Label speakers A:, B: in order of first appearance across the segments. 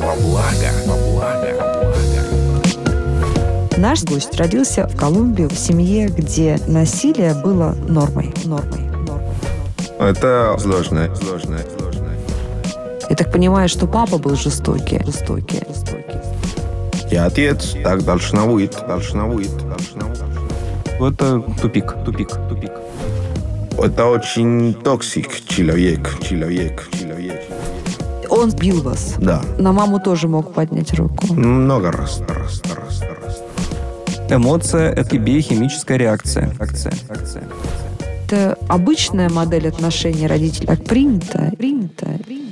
A: во благо, во благо.
B: Наш гость родился в Колумбии в семье, где насилие было нормой. Нормой. нормой.
C: Это сложно, сложно, сложно.
B: Я так понимаю, что папа был жестокий. Жестокий. жестокий.
C: И отец так должно быть, должно быть, должно быть.
D: Это тупик, тупик, тупик.
C: Это очень toxic человек, человек, человек.
B: Он бил вас.
C: Да,
B: На маму тоже мог поднять руку.
C: много раз, раз, раз, раз.
D: Эмоция – это биохимическая реакция. Акция, акция.
B: Это обычная модель отношений родителей. Так принято. Принято. принято.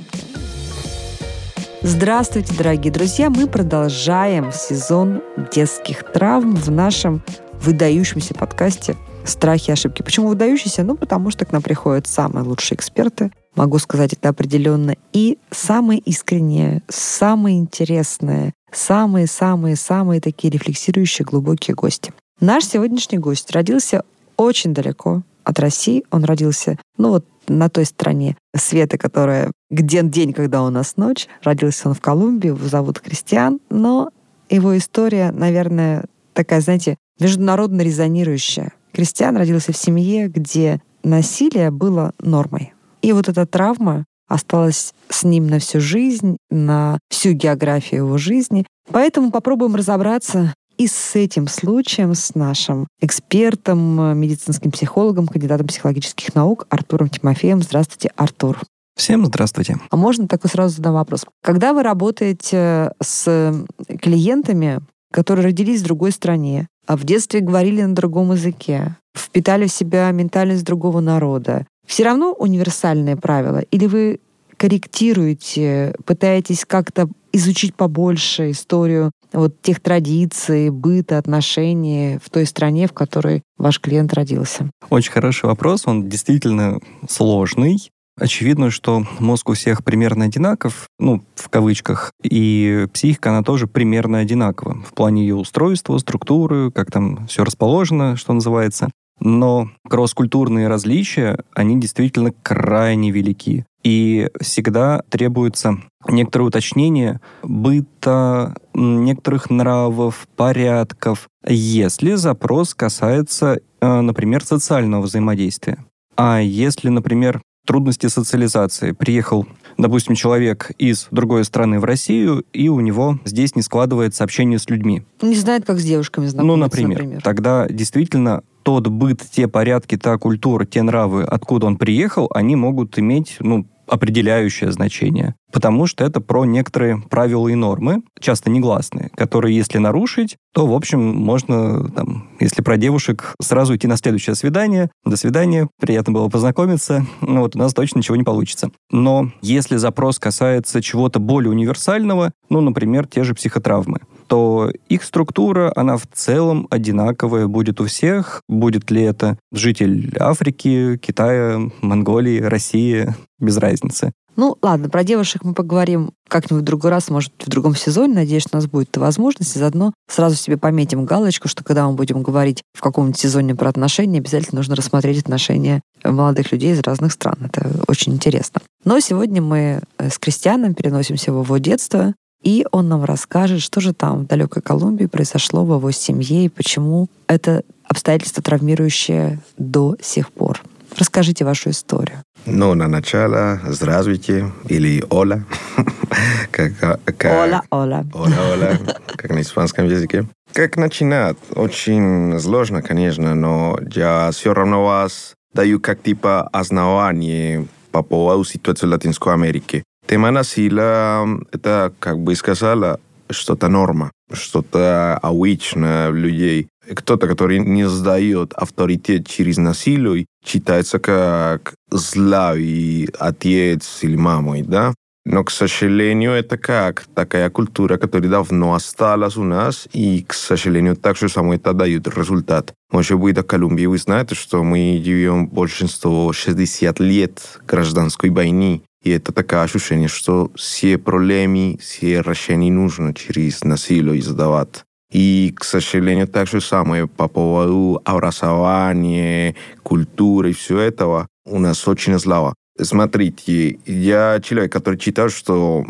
B: Здравствуйте, дорогие друзья! Мы продолжаем сезон детских травм в нашем выдающемся подкасте «Страхи и ошибки». Почему выдающийся? Ну, потому что к нам приходят самые лучшие эксперты, могу сказать это определенно, и самые искренние, самые интересные, самые-самые-самые такие рефлексирующие глубокие гости. Наш сегодняшний гость родился очень далеко от России. Он родился, ну вот на той стороне света, которая где день, когда у нас ночь. Родился он в Колумбии, его зовут Кристиан, но его история, наверное, такая, знаете, международно резонирующая. Кристиан родился в семье, где насилие было нормой. И вот эта травма осталась с ним на всю жизнь, на всю географию его жизни. Поэтому попробуем разобраться и с этим случаем, с нашим экспертом, э, медицинским психологом, кандидатом психологических наук Артуром Тимофеем. Здравствуйте, Артур.
D: Всем здравствуйте.
B: А можно такой сразу задам вопрос? Когда вы работаете с клиентами, которые родились в другой стране, а в детстве говорили на другом языке, впитали в себя ментальность другого народа, все равно универсальные правила? Или вы корректируете, пытаетесь как-то изучить побольше историю вот тех традиций, быта, отношений в той стране, в которой ваш клиент родился?
D: Очень хороший вопрос, он действительно сложный. Очевидно, что мозг у всех примерно одинаков, ну, в кавычках, и психика, она тоже примерно одинакова в плане ее устройства, структуры, как там все расположено, что называется. Но кросс-культурные различия, они действительно крайне велики. И всегда требуется некоторое уточнение быта, некоторых нравов, порядков, если запрос касается, э, например, социального взаимодействия. А если, например, трудности социализации. Приехал, допустим, человек из другой страны в Россию, и у него здесь не складывается общение с людьми.
B: Не знает, как с девушками знакомиться,
D: Ну, например, Тогда действительно тот быт, те порядки, та культура, те нравы, откуда он приехал, они могут иметь, ну, определяющее значение. Потому что это про некоторые правила и нормы, часто негласные, которые, если нарушить, то, в общем, можно, там, если про девушек, сразу идти на следующее свидание. До свидания, приятно было познакомиться. Ну, вот у нас точно ничего не получится. Но если запрос касается чего-то более универсального, ну, например, те же психотравмы, то их структура, она в целом одинаковая будет у всех. Будет ли это житель Африки, Китая, Монголии, России, без разницы.
B: Ну, ладно, про девушек мы поговорим как-нибудь в другой раз, может, в другом сезоне. Надеюсь, у нас будет возможность. И заодно сразу себе пометим галочку, что когда мы будем говорить в каком-нибудь сезоне про отношения, обязательно нужно рассмотреть отношения молодых людей из разных стран. Это очень интересно. Но сегодня мы э, с Кристианом переносимся в его детство, и он нам расскажет, что же там в далекой Колумбии произошло в его семье и почему это обстоятельство травмирующее до сих пор. Расскажите вашу историю.
C: Ну, на начало, здравствуйте, или hola. как, как,
B: Ола, Ола.
C: Как на испанском языке. Как начинать? Очень сложно, конечно, но я все равно вас даю как типа основание по поводу ситуации в Латинской Америке. Тема насилия – это, как бы сказала, что-то норма, что-то обычное людей. Кто-то, который не сдает авторитет через насилие, считается как злой отец или мамой, да? Но, к сожалению, это как такая культура, которая давно осталась у нас, и, к сожалению, также само это дает результат. Может быть, в Колумбии вы знаете, что мы живем больше 160 лет гражданской войны, и это такое ощущение, что все проблемы, все решения нужно через насилие издавать. И, к сожалению, так же самое по поводу образования, культуры и всего этого у нас очень слабо. Смотрите, я человек, который читал, что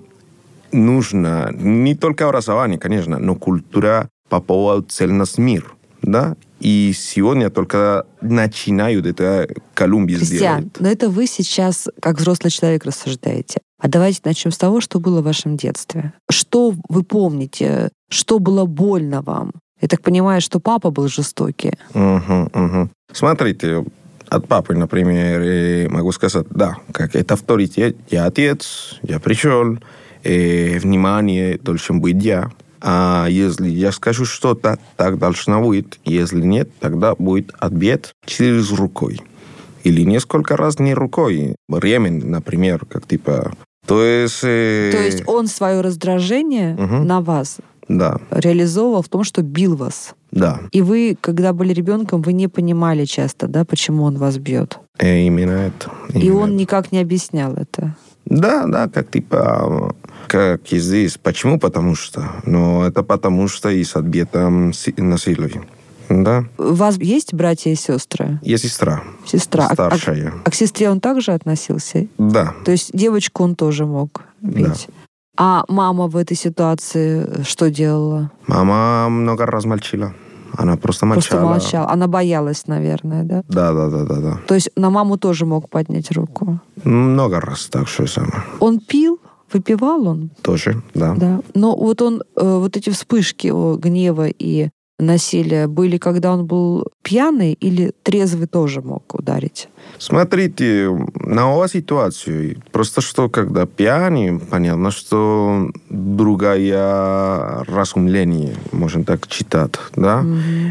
C: нужно не только образование, конечно, но культура по поводу цельности мира, да? И сегодня только начинают это Колумбия
B: Кристиан,
C: сделать.
B: но это вы сейчас как взрослый человек рассуждаете. А давайте начнем с того, что было в вашем детстве. Что вы помните? Что было больно вам? Я так понимаю, что папа был жестокий.
C: Мгм, мгм. Смотрите, от папы, например, э, могу сказать, да, как это авторитет, я отец, я пришел, э, внимание должен быть я. А если я скажу что-то, так должно быть. Если нет, тогда будет ответ через рукой. Или несколько раз не рукой. Ремень, например, как типа... То есть... э,
B: То есть он свое раздражение
C: Мгм.
B: на вас
C: Да,
B: реализовывал в том, что бил вас.
C: да.
B: И вы, когда были ребенком, вы не понимали часто, да, почему он вас бьет.
C: Э, именно это.
B: И
C: именно
B: он
C: это.
B: никак не объяснял это.
C: Да, да, как типа, как и здесь. Почему? Потому что. Но это потому что и с ответом си- насилия. Да.
B: У вас есть братья и сестры?
C: Я сестра.
B: Сестра. А- а-
C: Старшая.
B: А, к сестре он также относился?
C: Да.
B: То есть девочку он тоже мог бить? А мама в этой ситуации что делала?
C: Мама много раз молчала. Она просто молчала.
B: Просто молчала. Она боялась, наверное, да?
C: Да, да, да, да, да.
B: То есть на маму тоже мог поднять руку.
C: Много раз так что самое.
B: Он пил? Выпивал он?
C: Тоже, да.
B: Да. Но вот он, э, вот эти вспышки о, гнева и насилия были, когда он был пьяный или трезвый тоже мог ударить?
C: Смотрите, новая ситуация. Просто что, когда пьяный, понятно, что другая разумление, можно так читать, да?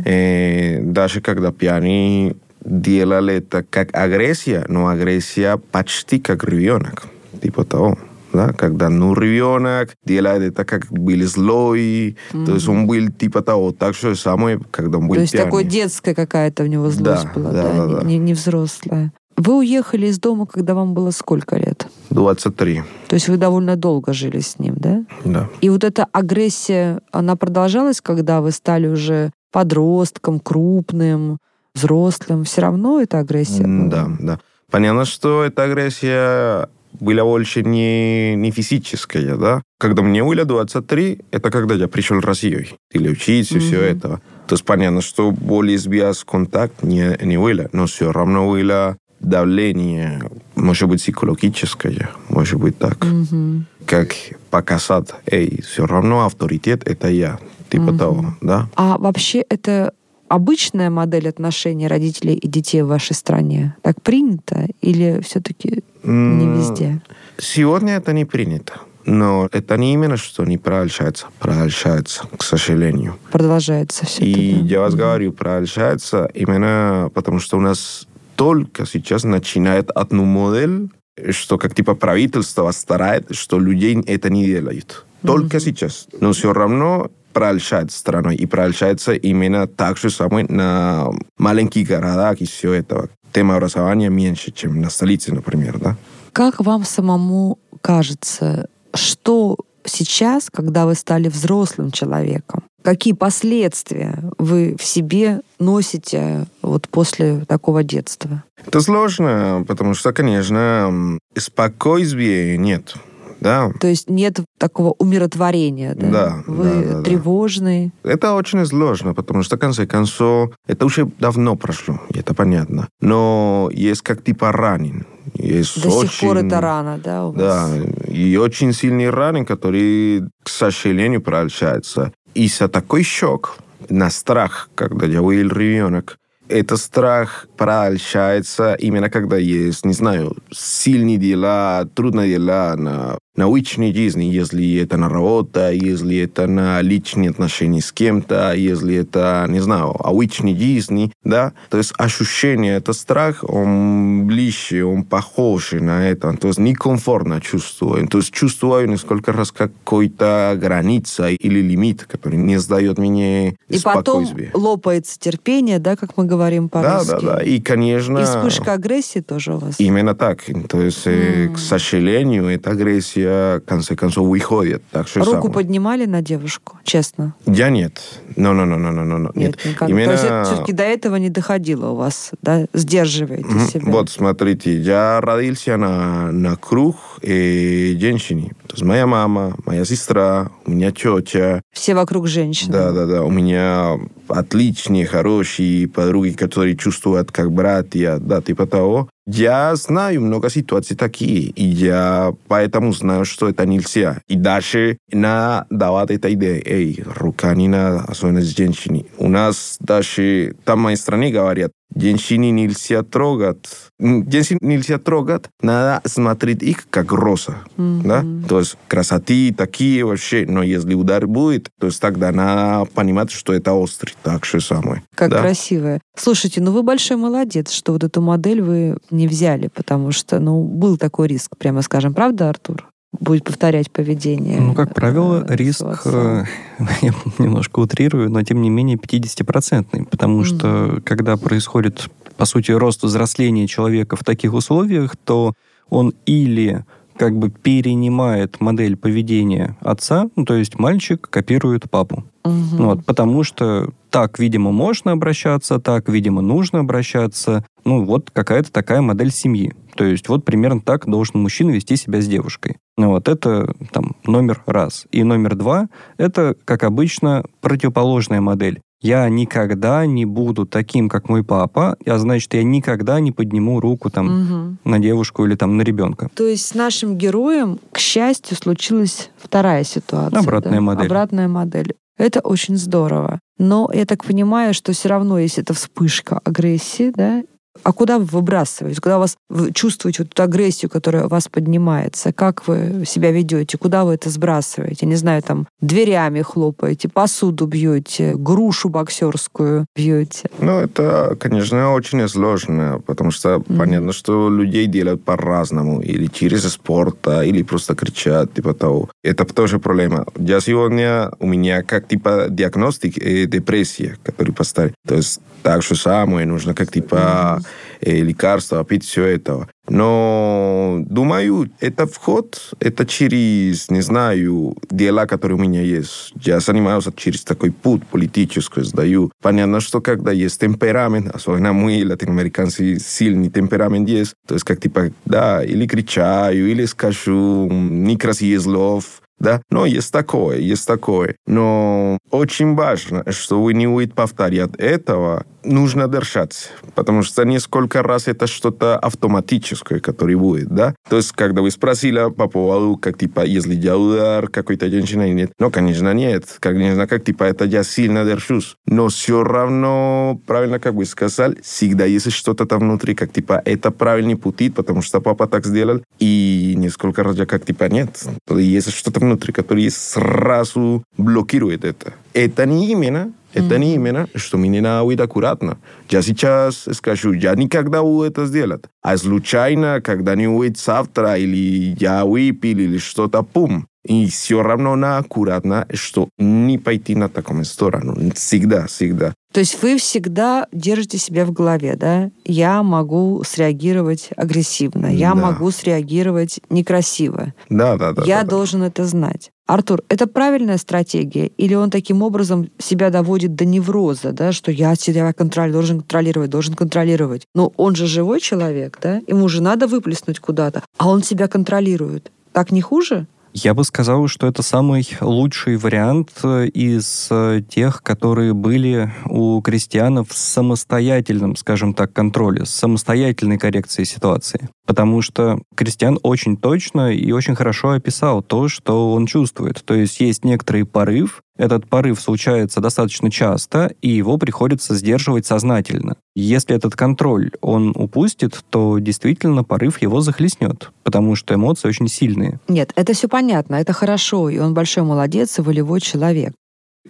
C: Э, даже когда пьяный делали это как агрессия, но агрессия почти как ребенок. Типа того. Да? Когда ну ребенок делает это как был злой, то есть он был типа того, так что самое, когда он был
B: То есть
C: пьяный.
B: такой детская какая-то у него злость
C: Да,
B: была,
C: да,
B: да,
C: да,
B: не-
C: да.
B: Не, не взрослая. Вы уехали из дома, когда вам было сколько лет?
C: 23,
B: То есть вы довольно долго жили с ним, да?
C: да.
B: И вот эта агрессия, она продолжалась, когда вы стали уже подростком, крупным, взрослым? Все равно эта агрессия была?
C: Да, да. Понятно, что эта агрессия была больше не, не физическая, да? Когда мне было 23, это когда я пришел в Россию. Или учиться, и все это. То есть понятно, что более связь, контакт не, не было, но все равно было давление, может быть, психологическое, может быть так.
B: Мгм.
C: Как показать, эй, все равно авторитет это я, типа
B: Мгм.
C: того, да?
B: А вообще это обычная модель отношений родителей и детей в вашей стране? Так принято? Или все-таки не везде?
C: Сегодня это не принято. Но это не именно, что не продолжается. Продолжается, к сожалению.
B: Продолжается все
C: И
B: это? да?
C: я вас
B: Мгм.
C: говорю, продолжается именно потому, что у нас только сейчас начинает одну модель, что как типа правительство старает, что людей это не делают. Только
B: Мгм.
C: сейчас. Но все равно продолжается страной. И продолжается именно так же самое на маленьких городах и все это. Тема образования меньше, чем на столице, например, да?
B: Как вам самому кажется, что сейчас, когда вы стали взрослым человеком, какие последствия вы в себе носите вот после такого детства?
C: Это сложно, потому что, конечно, спокойствия нет. Да,
B: То есть нет такого умиротворения, да?
C: Да,
B: Вы
C: да, да, да.
B: тревожный.
C: это очень сложно, потому что, в конце концов, это уже давно прошло, и это понятно. Но есть как типа ранен. Есть
B: До сих пор
C: очень-
B: это рано, да, у вас?
C: Да, и очень сильный ранен, который, к сожалению, продолжается. Из-за такой шок на страх, когда я был ребенок, этот страх продолжается именно когда есть, не знаю, сильные дела, трудные дела на научной жизни, если это на работа, если это на личные отношения с кем-то, если это, не знаю, обычной жизни, да, то есть ощущение, это страх, он ближе, он похож на это, то есть некомфортно чувствую, то есть чувствую несколько раз какой-то граница или лимит, который не сдает мне
B: И потом лопается терпение, да, как мы говорим
C: Да,
B: по-русски.
C: да, да. И, конечно...
B: И вспышка агрессии тоже у вас?
C: Именно так. То есть,
B: М.
C: к сожалению, эта агрессия, в конце концов, выходит. Так что
B: Руку
C: самое.
B: поднимали на девушку, честно?
C: Я нет. No, no, no, no, no, no.
B: Нет, никак.
C: Именно-
B: То есть все-таки до этого не доходило у вас, да? Сдерживаете
C: Мгм.
B: себя.
C: Вот, смотрите, я родился на, на круг э, женщины. То есть моя мама, моя сестра, у меня тетя.
B: Все вокруг женщины.
C: Да, да, да. У меня отличные, хорошие подруги, которые чувствуют как братья, да, типа того. Я знаю много ситуаций такие, и я поэтому знаю, что это нельзя. И даже надо давать эта идея, эй, рука не надо, особенно с женщиной. У нас даже там в моей стране говорят, женщине нельзя трогать, женщин нельзя трогать, надо смотреть их как роза,
B: Мгм.
C: да? То есть красоты такие вообще, но если удар будет, то есть тогда надо понимать, что это острый, так же самое.
B: Как
C: да?
B: красивая. Слушайте, ну вы большой молодец, что вот эту модель вы не взяли, потому что, ну, был такой риск, прямо скажем. Правда, Артур? Будет повторять поведение.
D: Ну, как правило,
B: э,
D: риск, э, я немножко утрирую, но тем не менее 50-процентный, потому
B: Мгм.
D: что когда происходит, по сути, рост взросления человека в таких условиях, то он или как бы перенимает модель поведения отца, ну, то есть мальчик копирует папу. Ну Вот, потому что так, видимо, можно обращаться, так, видимо, нужно обращаться. Ну, вот какая-то такая модель семьи. То есть вот примерно так должен мужчина вести себя с девушкой. Ну, вот это там номер раз. И номер два — это, как обычно, противоположная модель. Я никогда не буду таким, как мой папа, а значит, я никогда не подниму руку там
B: Мгм.
D: на девушку или там на ребенка.
B: То есть с нашим героем, к счастью, случилась вторая ситуация.
D: Обратная
B: да?
D: модель.
B: Обратная модель. Это очень здорово. Но я так понимаю, что все равно, если это вспышка агрессии, да, а куда вы выбрасываете? Когда у вас чувствуете вот эту агрессию, которая у вас поднимается, как вы себя ведете? Куда вы это сбрасываете? Не знаю, там дверями хлопаете, посуду бьете, грушу боксерскую бьете.
C: Ну, это, конечно, очень сложно, потому что
B: Мгм.
C: понятно, что людей делают по-разному, или через спорт, а, или просто кричат, типа того. Это тоже проблема. Я сегодня, у меня как типа диагностик э, депрессия, который поставили. То есть так же самое, нужно как типа лекарства, пить все это. Но думаю, это вход, это через, не знаю, дела, которые у меня есть. Я занимаюсь через такой путь политический, сдаю. Понятно, что когда есть темперамент, особенно мы, латиноамериканцы, сильный темперамент есть, то есть как типа, да, или кричаю, или скажу некрасивых слов, да, но есть такое, есть такое. Но очень важно, что вы не будете повторять этого, нужно держаться, потому что несколько раз это что-то автоматическое, которое будет, да. То есть, когда вы спросили по поводу, как, типа, если я удар какой-то женщине или нет, ну, конечно, нет. Конечно, как, типа, это я сильно держусь. Но все равно, правильно, как вы сказали, всегда есть что-то там внутри, как, типа, это правильный путь, потому что папа так сделал, и несколько раз я как, типа, нет. Есть что-то внутри, которое сразу блокирует это. Это не именно это не именно, что мне надо быть аккуратно. Я сейчас скажу, я никогда буду это сделать. А случайно, когда-нибудь завтра, или я выпил, или что-то, пум. И все равно надо аккуратно, что не пойти на такую сторону. Всегда, всегда.
B: То есть вы всегда держите себя в голове, да? Я могу среагировать агрессивно, я
C: Да.
B: могу среагировать некрасиво.
C: Да, да, да.
B: я
C: да, да.
B: должен это знать. Артур, это правильная стратегия? Или он таким образом себя доводит до невроза, да, что я себя контроль, должен контролировать, должен контролировать? Ну, он же живой человек, да? Ему же надо выплеснуть куда-то, а он себя контролирует. Так не хуже?
D: Я бы сказал, что это самый лучший вариант э, из э, тех, которые были у крестьянов с самостоятельным, скажем так, контролем, с самостоятельной коррекцией ситуации. Потому что крестьян очень точно и очень хорошо описал то, что он чувствует. То есть есть некоторый порыв, этот порыв случается достаточно часто, и его приходится сдерживать сознательно. Если этот контроль он упустит, то действительно порыв его захлестнет, потому что эмоции очень сильные.
B: Нет, это все понятно, это хорошо, и он большой молодец и волевой человек.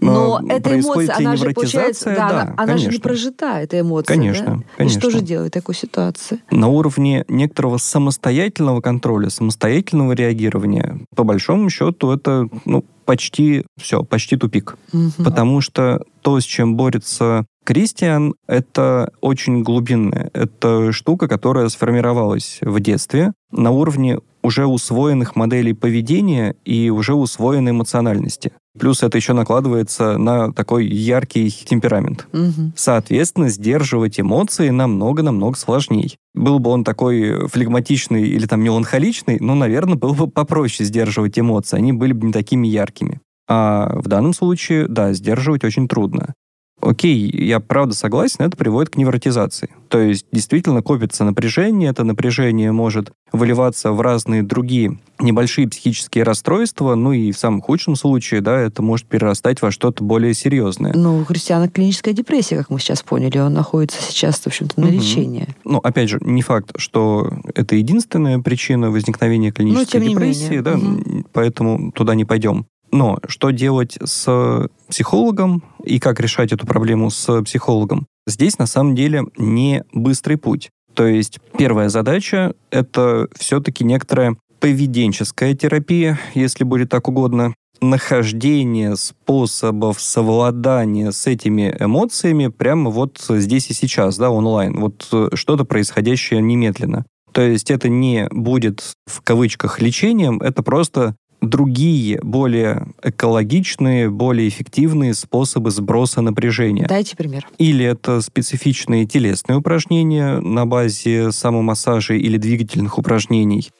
B: Но
D: А,
B: эта эмоция, она же получается, да,
D: Да,
B: она, она же не прожита, эта эмоция.
D: Конечно,
B: да?
D: конечно.
B: И что же делать в такой ситуации?
D: на уровне некоторого самостоятельного контроля, самостоятельного реагирования, по большому счету, это ну, почти все, почти тупик.
B: Мгм.
D: Потому что то, с чем борется Кристиан, это очень глубинное. Это штука, которая сформировалась в детстве на уровне уже усвоенных моделей поведения и уже усвоенной эмоциональности. Плюс это еще накладывается на такой яркий темперамент.
B: Мгм.
D: Соответственно, сдерживать эмоции намного-намного сложнее. Был бы он такой флегматичный или там меланхоличный, ну, наверное, было бы попроще сдерживать эмоции. Они были бы не такими яркими. А в данном случае, да, сдерживать очень трудно. Окей, я правда согласен, это приводит к невротизации. То есть действительно копится напряжение, это напряжение может выливаться в разные другие небольшие психические расстройства, ну и в самом худшем случае, да, это может перерастать во что-то более серьезное.
B: Ну, у Христиана клиническая депрессия, как мы сейчас поняли, он находится сейчас, в общем-то, на
D: Мгм.
B: лечении.
D: Ну, опять же, не факт, что это единственная причина возникновения клинической
B: Ну,
D: депрессии, да,
B: мгм.
D: поэтому туда не пойдем. Но что делать с психологом и как решать эту проблему с психологом? Здесь на самом деле не быстрый путь. То есть первая задача — это все-таки некоторая поведенческая терапия, если будет так угодно, нахождение способов совладания с этими эмоциями прямо вот здесь и сейчас, да, онлайн. Вот э, что-то происходящее немедленно. То есть это не будет в кавычках лечением, это просто другие, более экологичные, более эффективные способы сброса напряжения.
B: Дайте пример.
D: Или это специфичные телесные упражнения на базе самомассажа или двигательных упражнений.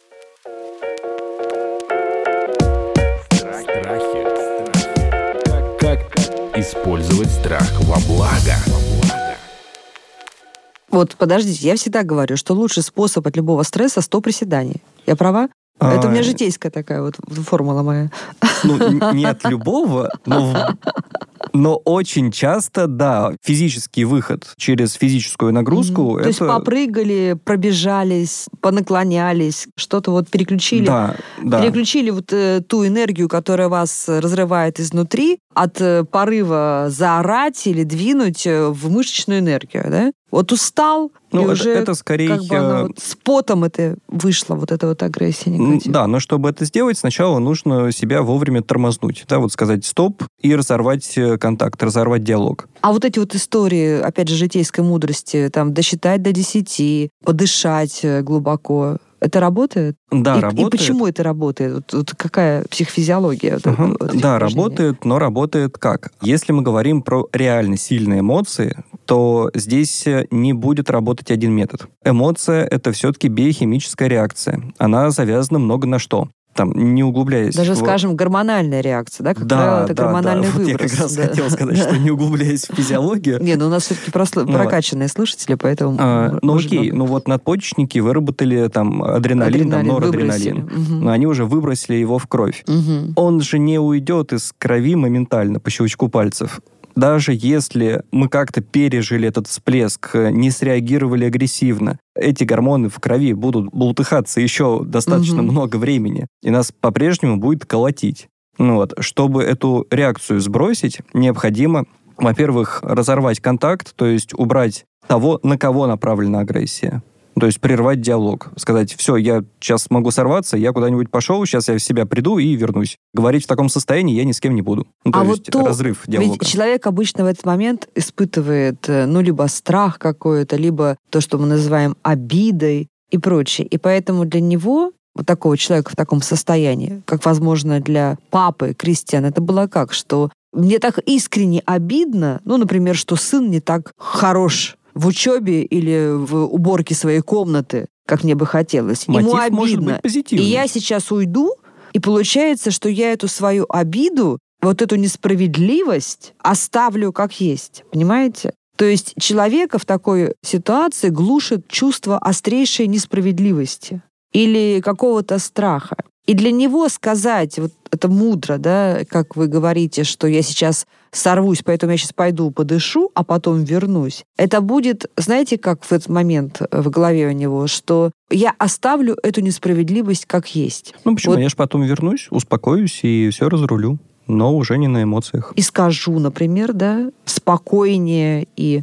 A: Страхи. Как использовать страх во благо?
B: Вот, подождите, я всегда говорю, что лучший способ от любого стресса 100 приседаний. Я права? Это у меня
D: А,
B: житейская такая вот формула моя.
D: Ну, не от любого, но, в- но очень часто, да, физический выход через физическую нагрузку.
B: Мгм. То есть
D: это-
B: попрыгали, пробежались, понаклонялись, что-то вот переключили.
D: Да, да.
B: Переключили вот э, ту энергию, которая вас э, разрывает изнутри, от э, порыва заорать или двинуть э, в мышечную энергию, да? Вот устал,
D: Ну,
B: и
D: это,
B: уже
D: это скорее...
B: как бы она
D: э,
B: вот с потом это вышла, вот эта вот агрессия
D: М,
B: негативная.
D: Да, но чтобы это сделать, сначала нужно себя вовремя тормознуть, да, вот сказать стоп и разорвать э, контакт, разорвать диалог.
B: А вот эти вот истории, опять же, житейской мудрости, там, досчитать до десяти, подышать э, глубоко, это работает?
D: Да,
B: и,
D: работает.
B: и почему это работает? Вот, вот какая психофизиология? вот
D: Ага,
B: это- вот этих
D: Да, работает, но работает как? Если мы говорим про реально сильные эмоции, то здесь э, не будет работать один метод. Эмоция — это все-таки биохимическая реакция. Она завязана много на что? Там, не углубляясь
B: Даже,
D: в-
B: скажем, гормональная реакция, да? Как
D: да,
B: правило, это
D: да,
B: гормональный
D: да. Вот
B: выброс.
D: я как раз
B: да.
D: хотел сказать,
B: Да.
D: что не углубляясь в физиологию,
B: Не, ну у нас все-таки
D: Ну,
B: прокачанные слушатели, поэтому...
D: А, ну окей, ну вот надпочечники выработали там адреналин, там норадреналин. Но они уже выбросили его в кровь. Он же не уйдет из крови моментально по щелчку пальцев. Даже если мы как-то пережили этот всплеск, э, не среагировали агрессивно, эти гормоны в крови будут бултыхаться еще достаточно
B: Мгм.
D: много времени, и нас по-прежнему будет колотить. Ну вот, чтобы эту реакцию сбросить, необходимо, во-первых, разорвать контакт, то есть убрать того, на кого направлена агрессия. То есть прервать диалог. Сказать, все, я сейчас могу сорваться, я куда-нибудь пошел, сейчас я в себя приду и вернусь. Говорить в таком состоянии я ни с кем не буду. Ну, то
B: А вот
D: есть
B: то-
D: разрыв диалога.
B: Ведь человек обычно в этот момент испытывает, э, ну, либо страх какой-то, либо то, что мы называем обидой и прочее. И поэтому для него, вот такого человека в таком состоянии, как, возможно, для папы Кристиан, это было как, что мне так искренне обидно, ну, например, что сын не так хорош в учебе или в уборке своей комнаты, как мне бы хотелось.
D: Мотив
B: Ему обидно.
D: может быть
B: И
D: позитивный.
B: я сейчас уйду, и получается, что я эту свою обиду, вот эту несправедливость оставлю как есть. Понимаете? То есть человека в такой ситуации глушит чувство острейшей несправедливости или какого-то страха. И для него сказать, вот это мудро, да, как вы говорите, что я сейчас сорвусь, поэтому я сейчас пойду подышу, а потом вернусь. Это будет, знаете, как в этот момент в голове у него, что я оставлю эту несправедливость как есть.
D: Ну почему?
B: Вот.
D: Я же потом вернусь, успокоюсь и все разрулю. Но уже не на эмоциях.
B: И скажу, например, да, спокойнее и э,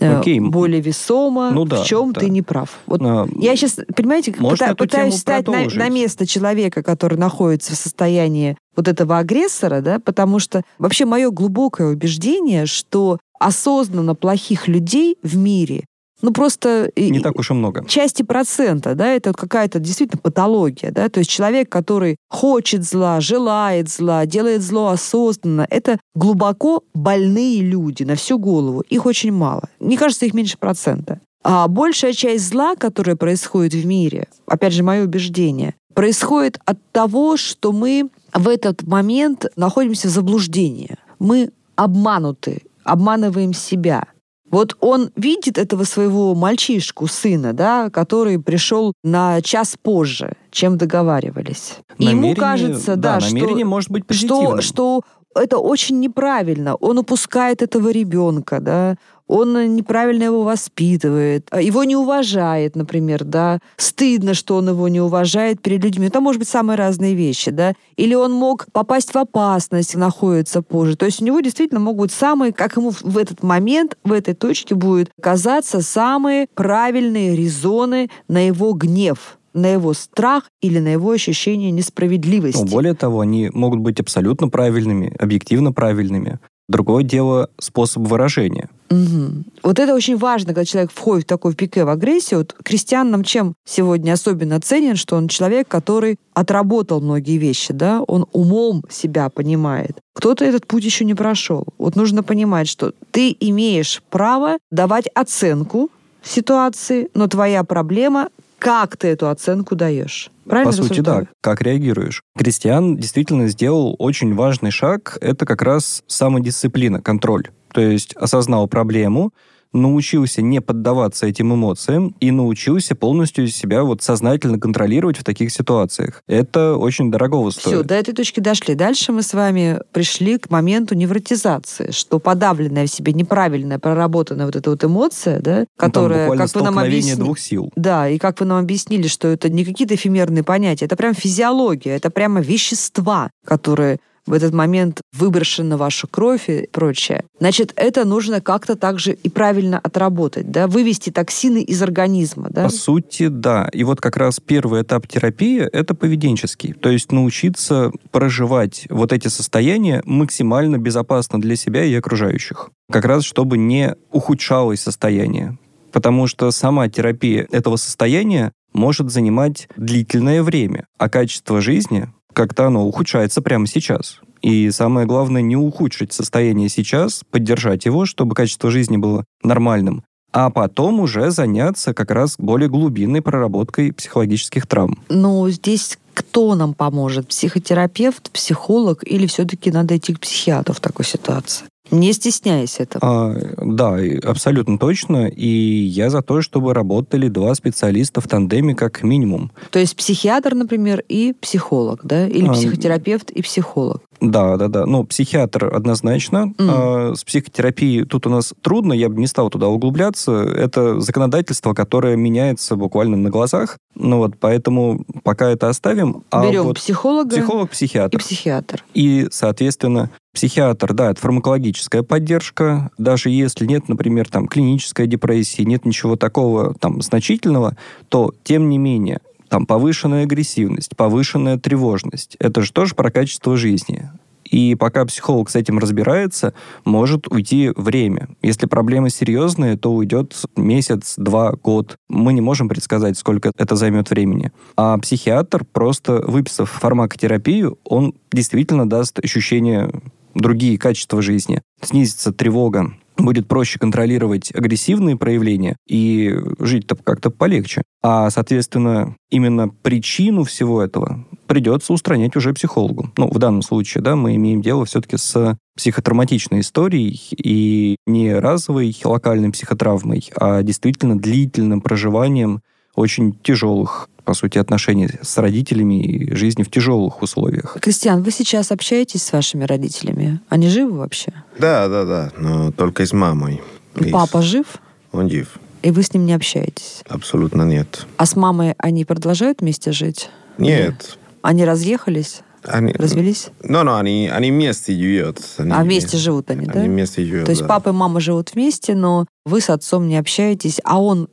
D: Окей.
B: более весомо,
D: Ну да,
B: в чем
D: да.
B: ты не прав. Вот
D: А,
B: Я сейчас, понимаете, пыта- пытаюсь стать на, на место человека, который находится в состоянии вот этого агрессора, да, потому что вообще мое глубокое убеждение, что осознанно плохих людей в мире ну, просто...
D: Не так уж и много.
B: Части процента, да, это какая-то действительно патология, да, то есть человек, который хочет зла, желает зла, делает зло осознанно, это глубоко больные люди на всю голову. Их очень мало. Мне кажется, их меньше процента. А большая часть зла, которая происходит в мире, опять же, мое убеждение, происходит от того, что мы в этот момент находимся в заблуждении. Мы обмануты, обманываем себя. Вот он видит этого своего мальчишку, сына, да, который пришел на час позже, чем договаривались. И ему кажется, да,
D: да намерение
B: что,
D: может быть
B: что, что это очень неправильно. Он упускает этого ребенка, да, он неправильно его воспитывает, а его не уважает, например, да, стыдно, что он его не уважает перед людьми. Это может быть самые разные вещи, да, или он мог попасть в опасность, находится позже. То есть у него действительно могут самые, как ему в этот момент, в этой точке будет казаться самые правильные резоны на его гнев на его страх или на его ощущение несправедливости.
D: Ну, более того, они могут быть абсолютно правильными, объективно правильными. Другое дело способ выражения.
B: Угу. Вот это очень важно, когда человек входит в такой пике в агрессию. Вот крестьян нам чем сегодня особенно ценен, что он человек, который отработал многие вещи, да, он умом себя понимает. Кто-то этот путь еще не прошел. Вот нужно понимать, что ты имеешь право давать оценку ситуации, но твоя проблема как ты эту оценку даешь. Правильно
D: По сути, да. Как реагируешь. Кристиан действительно сделал очень важный шаг. Это как раз самодисциплина, контроль. То есть осознал проблему, научился не поддаваться этим эмоциям и научился полностью себя вот сознательно контролировать в таких ситуациях. Это очень дорого стоит.
B: Все, до этой точки дошли. Дальше мы с вами пришли к моменту невротизации, что подавленная в себе неправильная проработанная вот эта вот эмоция, да,
D: ну,
B: которая,
D: ну,
B: как вы нам объяснили,
D: двух сил.
B: Да, и как вы нам объяснили, что это не какие-то эфемерные понятия, это прям физиология, это прямо вещества, которые в этот момент выброшена ваша кровь и прочее. Значит, это нужно как-то также и правильно отработать, да, вывести токсины из организма, да?
D: По сути, да. И вот как раз первый этап терапии — это поведенческий. То есть научиться проживать вот эти состояния максимально безопасно для себя и окружающих. Как раз чтобы не ухудшалось состояние. Потому что сама терапия этого состояния может занимать длительное время, а качество жизни как-то оно ухудшается прямо сейчас. И самое главное, не ухудшить состояние сейчас, поддержать его, чтобы качество жизни было нормальным, а потом уже заняться как раз более глубинной проработкой психологических травм.
B: Ну, здесь кто нам поможет? Психотерапевт, психолог или все-таки надо идти к психиатру в такой ситуации? Не стесняясь этого.
D: А, да, абсолютно точно. И я за то, чтобы работали два специалиста в тандеме как минимум.
B: То есть психиатр, например, и психолог, да? Или а, психотерапевт и психолог.
D: Да, да, да. Ну, психиатр однозначно. Mm. А, с психотерапией тут у нас трудно, я бы не стал туда углубляться. Это законодательство, которое меняется буквально на глазах. Ну вот, поэтому пока это оставим.
B: А Берем
D: вот
B: психолога
D: психолог, психиатр.
B: и психиатр.
D: И, соответственно, Психиатр, да, это фармакологическая поддержка. Даже если нет, например, там, клинической депрессии, нет ничего такого там значительного, то, тем не менее, там повышенная агрессивность, повышенная тревожность. Это же тоже про качество жизни. И пока психолог с этим разбирается, может уйти время. Если проблема серьезная, то уйдет месяц, два, год. Мы не можем предсказать, сколько это займет времени. А психиатр, просто выписав фармакотерапию, он действительно даст ощущение другие качества жизни, снизится тревога, будет проще контролировать агрессивные проявления и жить-то как-то полегче. А, соответственно, именно причину всего этого придется устранять уже психологу. Ну, в данном случае, да, мы имеем дело все-таки с психотравматичной историей и не разовой локальной психотравмой, а действительно длительным проживанием очень тяжелых по сути, отношений с родителями и жизни в тяжелых условиях.
B: Кристиан, вы сейчас общаетесь с вашими родителями? Они живы вообще?
C: Да, да, да, но только с мамой.
B: И Папа жив?
C: Он жив.
B: И вы с ним не общаетесь?
C: Абсолютно нет.
B: А с мамой они продолжают вместе жить?
C: Нет.
B: Или они разъехались?
C: Они,
B: Развелись?
C: Ну, ну, они, они вместе живут. Они,
B: а вместе живут они, да?
C: Они вместе живут,
B: То есть
C: да.
B: папа и мама живут вместе, но вы с отцом не общаетесь, а он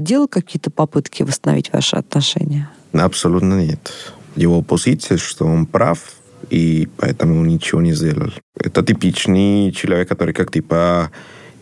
B: делал какие-то попытки восстановить ваши отношения?
C: Абсолютно нет. Его позиция, что он прав, и поэтому ничего не сделал. Это типичный человек, который как типа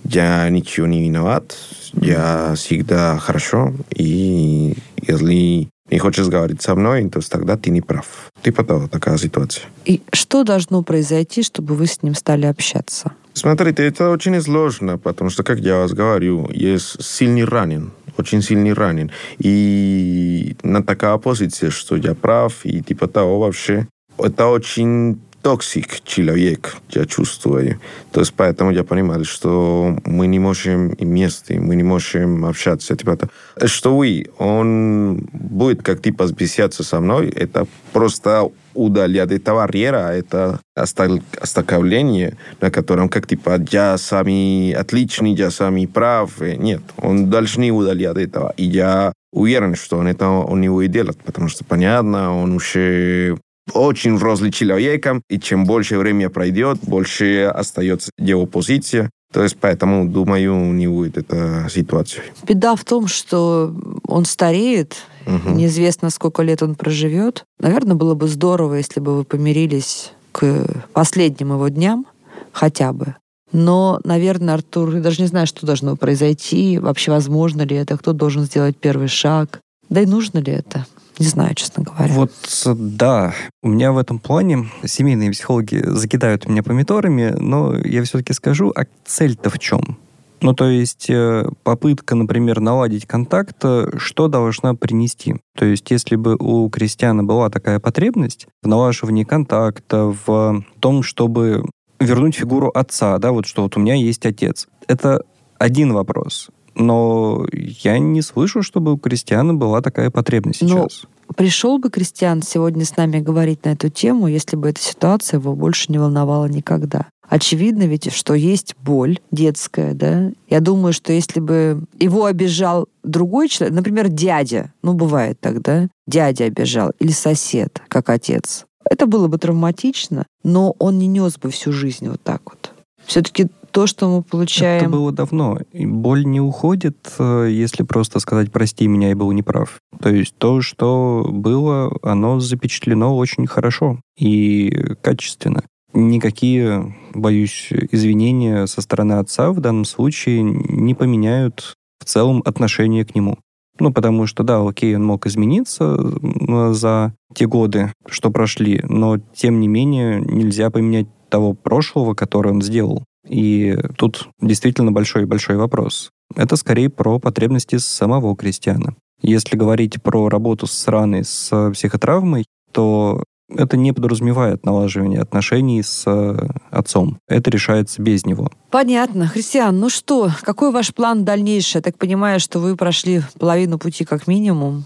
C: я ничего не виноват, я всегда хорошо, и если не хочешь говорить со мной, то тогда ты не прав. Типа того, такая ситуация.
B: И что должно произойти, чтобы вы с ним стали общаться?
C: Смотрите, это очень сложно, потому что, как я вас говорю, есть сильный ранен, очень сильный ранен. И на такая позиция, что я прав, и типа того вообще, это очень toxic человек, я чувствую. То есть поэтому я понимаю, что мы не можем вместе, мы не можем общаться. Типа, что вы, он будет как типа сбесяться со мной, это просто удалять эта барьера, это оставление, на котором как типа я сами отличный, я сами прав. Нет, он дальше не удалять этого. И я уверен, что он это он не будет делать, потому что, понятно, он уже очень взрослый человеком, и чем больше время пройдет, больше остается его позиция. То есть поэтому, думаю, не будет эта ситуация.
B: Беда в том, что он стареет, угу. неизвестно, сколько лет он проживет. Наверное, было бы здорово, если бы вы помирились к последним его дням хотя бы. Но, наверное, Артур, я даже не знаю, что должно произойти, вообще возможно ли это, кто должен сделать первый шаг. Да и нужно ли это? Не знаю, честно говоря.
D: Вот да, у меня в этом плане семейные психологи закидают меня помидорами, но я все-таки скажу, а цель-то в чем? Ну, то есть э, попытка, например, наладить контакт, э, что должна принести? То есть если бы у крестьяна была такая потребность в налаживании контакта, в том, чтобы вернуть фигуру отца, да, вот что вот у меня есть отец, это один вопрос но я не слышу, чтобы у Кристиана была такая потребность но сейчас.
B: Пришел бы Кристиан сегодня с нами говорить на эту тему, если бы эта ситуация его больше не волновала никогда. Очевидно ведь, что есть боль детская, да. Я думаю, что если бы его обижал другой человек, например, дядя, ну, бывает так, да, дядя обижал, или сосед, как отец, это было бы травматично, но он не нес бы всю жизнь вот так вот. Все-таки то, что мы получаем...
D: Это было давно. Боль не уходит, э, если просто сказать «прости меня, я был неправ». То есть то, что было, оно запечатлено очень хорошо и качественно. Никакие, боюсь, извинения со стороны отца в данном случае не поменяют в целом отношение к нему. Ну, потому что, да, окей, он мог измениться за те годы, что прошли, но, тем не менее, нельзя поменять того прошлого, которое он сделал. И тут действительно большой-большой вопрос. Это скорее про потребности самого крестьяна. Если говорить про работу с раной, с психотравмой, то это не подразумевает налаживание отношений с э, отцом. Это решается без него.
B: Понятно. Христиан, ну что, какой ваш план дальнейший? Я так понимаю, что вы прошли половину пути как минимум.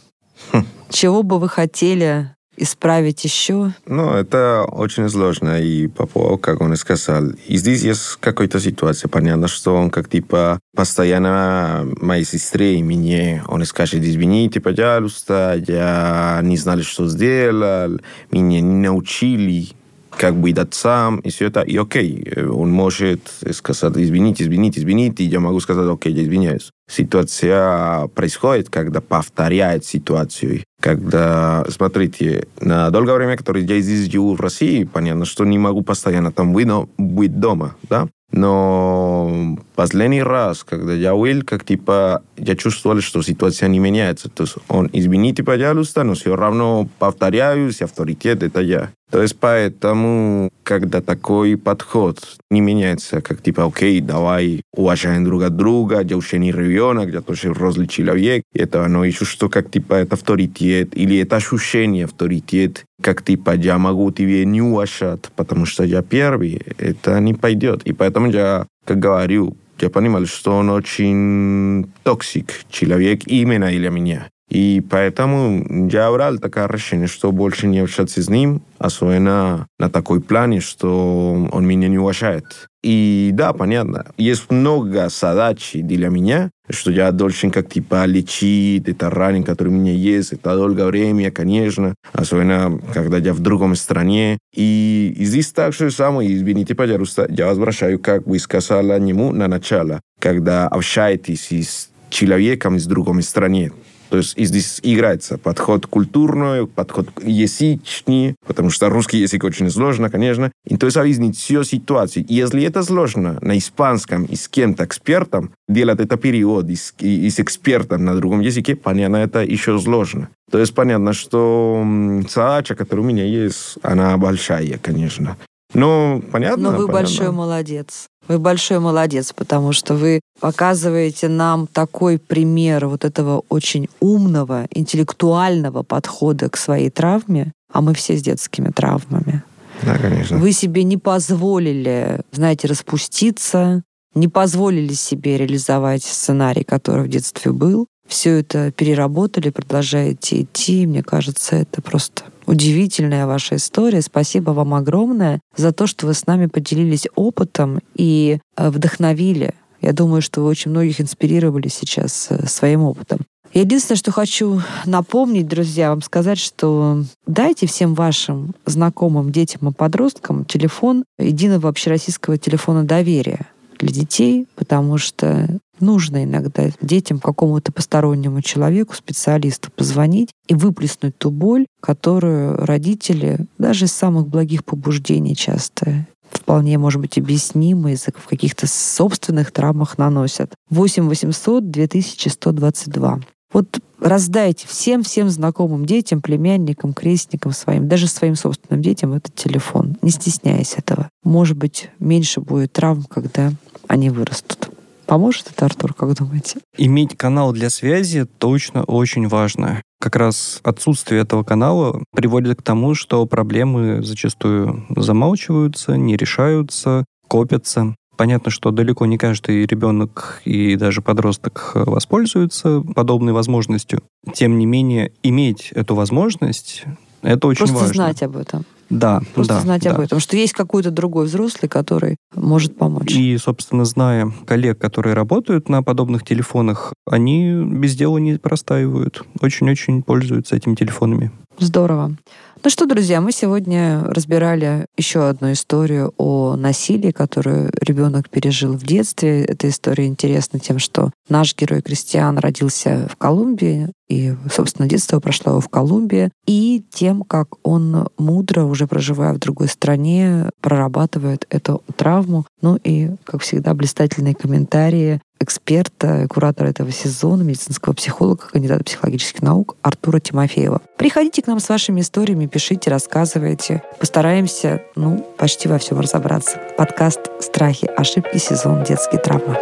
B: Хм. Чего бы вы хотели исправить еще?
C: Ну, это очень сложно, и поводу, как он сказал. И здесь есть какая-то ситуация, понятно, что он как типа постоянно моей сестре и мне, он скажет, извините, пожалуйста, я не знал, что сделал, меня не научили, как быть отцом, и все это, и окей, он может сказать, извините, извините, извините, и я могу сказать, окей, я извиняюсь. Ситуация происходит, когда повторяет ситуацию. Когда, смотрите, на долгое время, которое я здесь живу в России, понятно, что не могу постоянно там быть дома, да? Но последний раз, когда я был, как типа, я чувствовал, что ситуация не меняется. То есть он, извините, пожалуйста, но все равно повторяюсь, авторитет это я. То есть поэтому, когда такой подход не меняется, как типа, окей, давай уважаем друг от друга, я уже не ребенок, я тоже взрослый человек, это, но еще что как типа это авторитет, или это ощущение авторитет, как типа я могу тебе не уважать, потому что я первый, это не пойдет. И поэтому я, как говорю, я понимал, что он очень toxic человек именно для меня. И поэтому я брал такое решение, что больше не общаться с ним, особенно на такой плане, что он меня не уважает. И да, понятно, есть много задач для меня, что я должен как типа лечить это ранение, которое у меня есть, это долгое время, конечно, особенно когда я в другом стране. И здесь так же самое, извините, пожалуйста, я возвращаю, как вы сказали нему на начало, когда общаетесь с человеком из другой страны То есть здесь играется подход культурный, подход язычный, потому что русский язык очень сложно, конечно. И то есть объяснить все ситуации. Если это сложно на испанском и с кем-то экспертом, делать это перевод и с, и, и с экспертом на другом языке, понятно, это еще сложно. То есть понятно, что задача, которая у меня есть, она большая, конечно. Ну, понятно.
B: Но вы
C: понятно.
B: большой молодец. Вы большой молодец, потому что вы показываете нам такой пример вот этого очень умного, интеллектуального подхода к своей травме, а мы все с детскими травмами.
C: Да, конечно.
B: Вы себе не позволили, знаете, распуститься, не позволили себе реализовать сценарий, который в детстве был. Все это переработали, продолжаете идти. Мне кажется, это просто удивительная ваша история. Спасибо вам огромное за то, что вы с нами поделились опытом и э, вдохновили. Я думаю, что вы очень многих инспирировали сейчас э, своим опытом. Единственное, что хочу напомнить, друзья, вам сказать, что дайте всем вашим знакомым детям и подросткам телефон единого общероссийского телефона доверия для детей, потому что нужно иногда детям, какому-то постороннему человеку, специалисту позвонить и выплеснуть ту боль, которую родители даже из самых благих побуждений часто вполне, может быть, объяснимые из-за каких-то собственных травмах наносят. 8 800 2122. Вот раздайте всем-всем знакомым детям, племянникам, крестникам своим, даже своим собственным детям этот телефон. Не стесняясь этого. Может быть, меньше будет травм, когда они вырастут. Поможет это, Артур, как думаете?
D: Иметь канал для связи точно очень важно. Как раз отсутствие этого канала приводит к тому, что проблемы зачастую замалчиваются, не решаются, копятся. Понятно, что далеко не каждый ребенок и даже подросток воспользуется подобной возможностью. Тем не менее, иметь эту возможность, это очень
B: Просто
D: важно.
B: знать об этом.
D: Да,
B: Просто
D: да,
B: знать
D: да.
B: об этом. Что есть какой-то другой взрослый, который может помочь.
D: И, собственно, зная коллег, которые работают на подобных телефонах, они без дела не простаивают. Очень-очень пользуются этими телефонами.
B: Здорово. Ну что, друзья, мы сегодня разбирали еще одну историю о насилии, которую ребенок пережил в детстве. Эта история интересна тем, что наш герой Кристиан родился в Колумбии, и, собственно, детство прошло в Колумбии, и тем, как он мудро, уже проживая в другой стране, прорабатывает эту травму. Ну и, как всегда, блистательные комментарии эксперта, куратора этого сезона, медицинского психолога, кандидата психологических наук Артура Тимофеева. Приходите к нам с вашими историями, пишите, рассказывайте. Постараемся, ну, почти во всем разобраться. Подкаст «Страхи, ошибки, сезон детские травмы».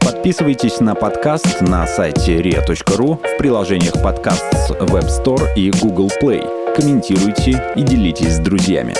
A: Подписывайтесь на подкаст на сайте ria.ru в приложениях подкаст с Web Store и Google Play. Комментируйте и делитесь с друзьями.